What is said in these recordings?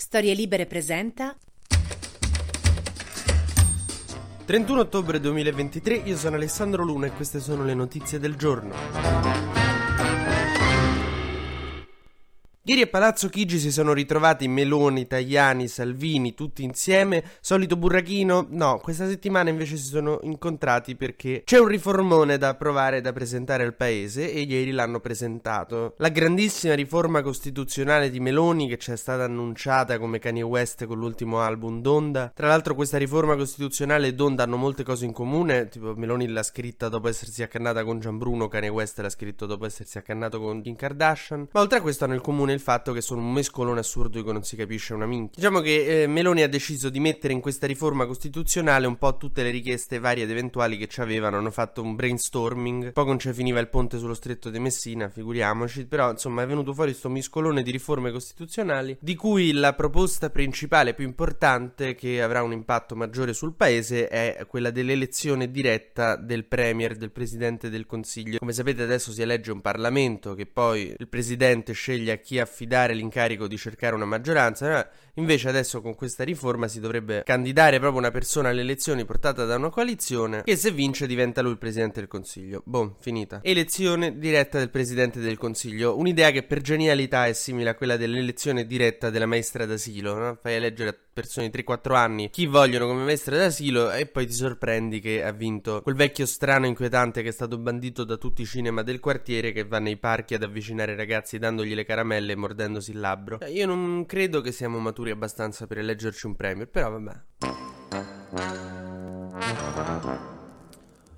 Storie Libere presenta 31 ottobre 2023, io sono Alessandro Luna e queste sono le notizie del giorno. Ieri a Palazzo Chigi si sono ritrovati Meloni, Tajani, Salvini, tutti insieme. Solito burrachino? No, questa settimana invece si sono incontrati perché c'è un riformone da approvare e da presentare al paese e ieri l'hanno presentato. La grandissima riforma costituzionale di Meloni che ci è stata annunciata come Kanye West con l'ultimo album Donda. Tra l'altro questa riforma costituzionale e Donda hanno molte cose in comune, tipo Meloni l'ha scritta dopo essersi accannata con Gianbruno, Kanye West l'ha scritto dopo essersi accannato con Kim Kardashian. Ma oltre a questo hanno in comune il fatto che sono un mescolone assurdo di cui non si capisce una minchia. Diciamo che eh, Meloni ha deciso di mettere in questa riforma costituzionale un po' tutte le richieste varie ed eventuali che ci avevano, hanno fatto un brainstorming, poi non ci finiva il ponte sullo stretto di Messina, figuriamoci, però insomma è venuto fuori questo miscolone di riforme costituzionali di cui la proposta principale più importante che avrà un impatto maggiore sul paese è quella dell'elezione diretta del premier, del presidente del consiglio. Come sapete adesso si elegge un parlamento che poi il presidente sceglie a chi affidare l'incarico di cercare una maggioranza, eh, invece adesso con questa riforma si dovrebbe candidare proprio una persona alle elezioni portata da una coalizione che se vince diventa lui il presidente del consiglio. Boh, finita. Elezione diretta del presidente del consiglio, un'idea che per genialità è simile a quella dell'elezione diretta della maestra d'asilo, no? Fai eleggere a persone di 3-4 anni chi vogliono come maestra d'asilo e poi ti sorprendi che ha vinto quel vecchio strano inquietante che è stato bandito da tutti i cinema del quartiere che va nei parchi ad avvicinare i ragazzi dandogli le caramelle e mordendosi il labbro. Io non credo che siamo maturi abbastanza per eleggerci un premio, però vabbè.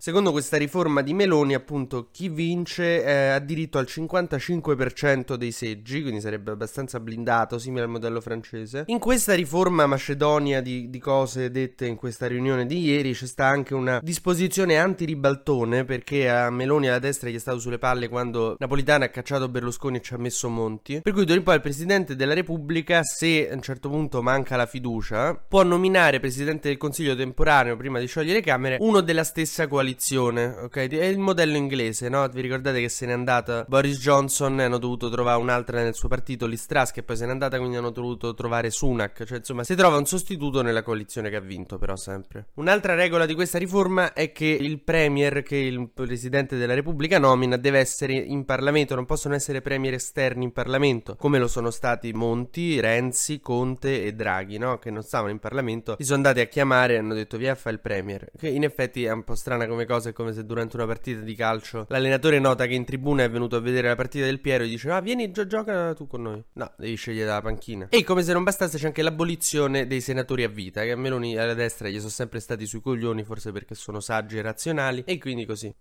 Secondo questa riforma di Meloni, appunto, chi vince eh, ha diritto al 55% dei seggi, quindi sarebbe abbastanza blindato, simile al modello francese. In questa riforma macedonia di, di cose dette in questa riunione di ieri c'è sta anche una disposizione anti-ribaltone, perché a Meloni alla destra gli è stato sulle palle quando Napolitano ha cacciato Berlusconi e ci ha messo Monti. Per cui d'ora in poi il Presidente della Repubblica, se a un certo punto manca la fiducia, può nominare Presidente del Consiglio temporaneo prima di sciogliere le Camere uno della stessa coalizione coalizione, ok? È il modello inglese, no? Vi ricordate che se n'è andata Boris Johnson e hanno dovuto trovare un'altra nel suo partito, Liz Truss, che poi se n'è andata, quindi hanno dovuto trovare Sunak. Cioè, insomma, si trova un sostituto nella coalizione che ha vinto, però sempre. Un'altra regola di questa riforma è che il premier, che il presidente della Repubblica nomina, deve essere in Parlamento, non possono essere premier esterni in Parlamento, come lo sono stati Monti, Renzi, Conte e Draghi, no? Che non stavano in Parlamento, si sono andati a chiamare e hanno detto via fa il premier. Che in effetti è un po' strana come cosa è come se durante una partita di calcio l'allenatore nota che in tribuna è venuto a vedere la partita del Piero e dice ah vieni gio- gioca tu con noi. No devi scegliere dalla panchina. E come se non bastasse c'è anche l'abolizione dei senatori a vita che a Meloni alla destra gli sono sempre stati sui coglioni forse perché sono saggi e razionali e quindi così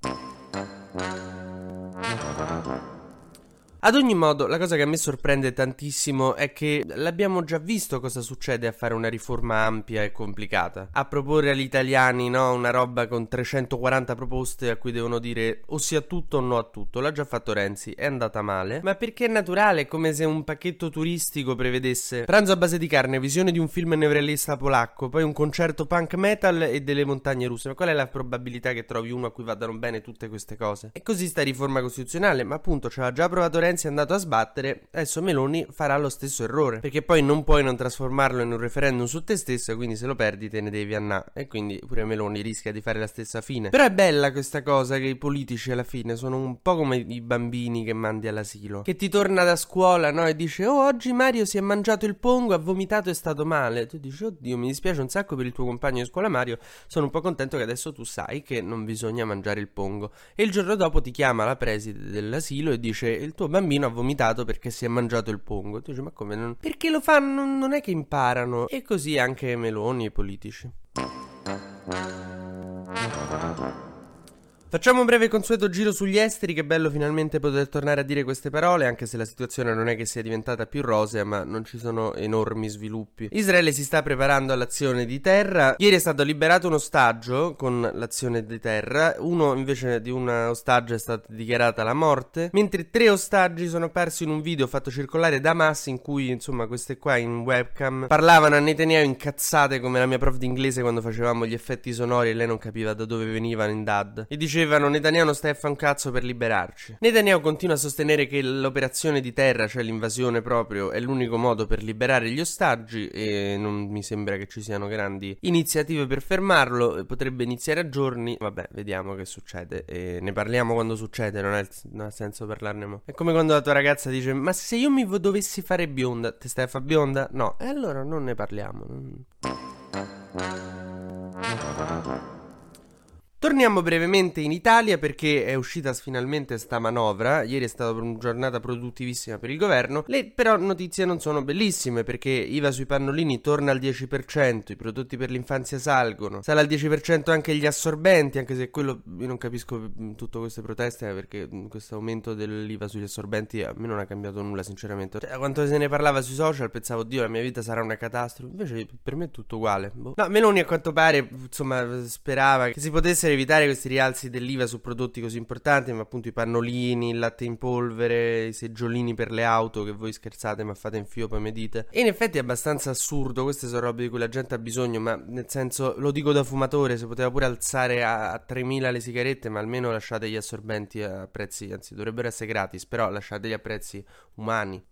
ad ogni modo, la cosa che a me sorprende tantissimo è che l'abbiamo già visto cosa succede a fare una riforma ampia e complicata. A proporre agli italiani, no, una roba con 340 proposte a cui devono dire o sia tutto o no a tutto. L'ha già fatto Renzi, è andata male. Ma perché è naturale, come se un pacchetto turistico prevedesse pranzo a base di carne, visione di un film neorealista polacco, poi un concerto punk metal e delle montagne russe. Ma qual è la probabilità che trovi uno a cui vadano bene tutte queste cose? E così sta riforma costituzionale, ma appunto ce l'ha già provato Renzi Renzi è andato a sbattere, adesso Meloni farà lo stesso errore. Perché poi non puoi non trasformarlo in un referendum su te stesso, quindi se lo perdi te ne devi annà. E quindi pure Meloni rischia di fare la stessa fine. Però è bella questa cosa che i politici alla fine sono un po' come i bambini che mandi all'asilo. Che ti torna da scuola, no? E dice, oh, oggi Mario si è mangiato il pongo, ha vomitato e è stato male. Tu dici, oddio, mi dispiace un sacco per il tuo compagno di scuola Mario. Sono un po' contento che adesso tu sai che non bisogna mangiare il pongo. E il giorno dopo ti chiama la preside dell'asilo e dice, il tuo bambino ha vomitato perché si è mangiato il pongo. Tu dici, ma come? Non... Perché lo fanno? Non è che imparano. E così anche Meloni e i politici. Facciamo un breve consueto giro sugli esteri, che bello finalmente poter tornare a dire queste parole, anche se la situazione non è che sia diventata più rosea, ma non ci sono enormi sviluppi. Israele si sta preparando all'azione di terra. Ieri è stato liberato un ostaggio con l'azione di terra, uno invece di un ostaggio è stata dichiarata la morte, mentre tre ostaggi sono apparsi in un video fatto circolare da Hamas in cui, insomma, queste qua in webcam parlavano a Netanyahu incazzate come la mia prof di inglese quando facevamo gli effetti sonori e lei non capiva da dove venivano in dad. E dice dicevano Netanyahu non stai a fare un cazzo per liberarci. Netanyahu continua a sostenere che l'operazione di terra, cioè l'invasione proprio, è l'unico modo per liberare gli ostaggi e non mi sembra che ci siano grandi iniziative per fermarlo, potrebbe iniziare a giorni, vabbè, vediamo che succede e ne parliamo quando succede, non ha, non ha senso parlarne mo. È come quando la tua ragazza dice "Ma se io mi dovessi fare bionda, te stai a fare bionda?" No, e allora non ne parliamo. Torniamo brevemente in Italia perché è uscita finalmente sta manovra. Ieri è stata una giornata produttivissima per il governo. Le però notizie non sono bellissime perché IVA sui pannolini torna al 10%, i prodotti per l'infanzia salgono, sale al 10% anche gli assorbenti, anche se quello io non capisco tutte queste proteste perché mm, questo aumento dell'IVA sugli assorbenti a me non ha cambiato nulla sinceramente. Cioè, quando se ne parlava sui social pensavo, Dio, la mia vita sarà una catastrofe. Invece per me è tutto uguale. Boh. No, Meloni a quanto pare, insomma, sperava che si potesse evitare questi rialzi dell'IVA su prodotti così importanti, ma appunto i pannolini, il latte in polvere, i seggiolini per le auto che voi scherzate ma fate in fio poi mi dite. E in effetti è abbastanza assurdo, queste sono robe di cui la gente ha bisogno, ma nel senso lo dico da fumatore, si poteva pure alzare a, a 3.000 le sigarette, ma almeno lasciate gli assorbenti a prezzi, anzi dovrebbero essere gratis, però lasciateli a prezzi umani.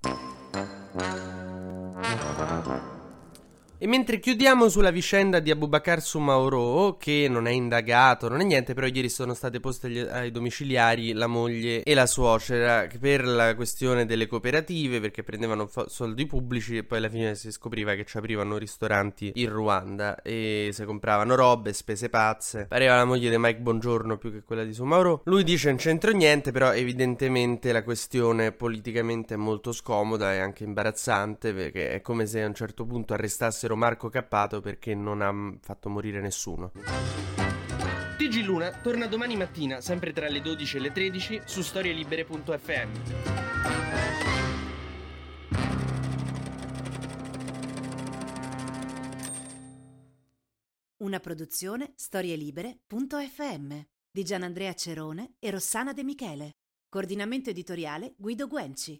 E mentre chiudiamo sulla vicenda di Abubakar Sumaoro, che non è indagato, non è niente, però ieri sono state poste ai domiciliari la moglie e la suocera per la questione delle cooperative, perché prendevano soldi pubblici e poi alla fine si scopriva che ci aprivano ristoranti in Ruanda e si compravano robe, spese pazze. Pareva la moglie di Mike Bongiorno più che quella di Sumaoro. Lui dice non c'entro niente, però evidentemente la questione politicamente è molto scomoda e anche imbarazzante, perché è come se a un certo punto arrestassero Marco Cappato perché non ha fatto morire nessuno. TG Luna torna domani mattina, sempre tra le 12 e le 13, su storielibere.fm. Una produzione storielibere.fm di Gianandrea Cerone e Rossana De Michele. Coordinamento editoriale Guido Guenci.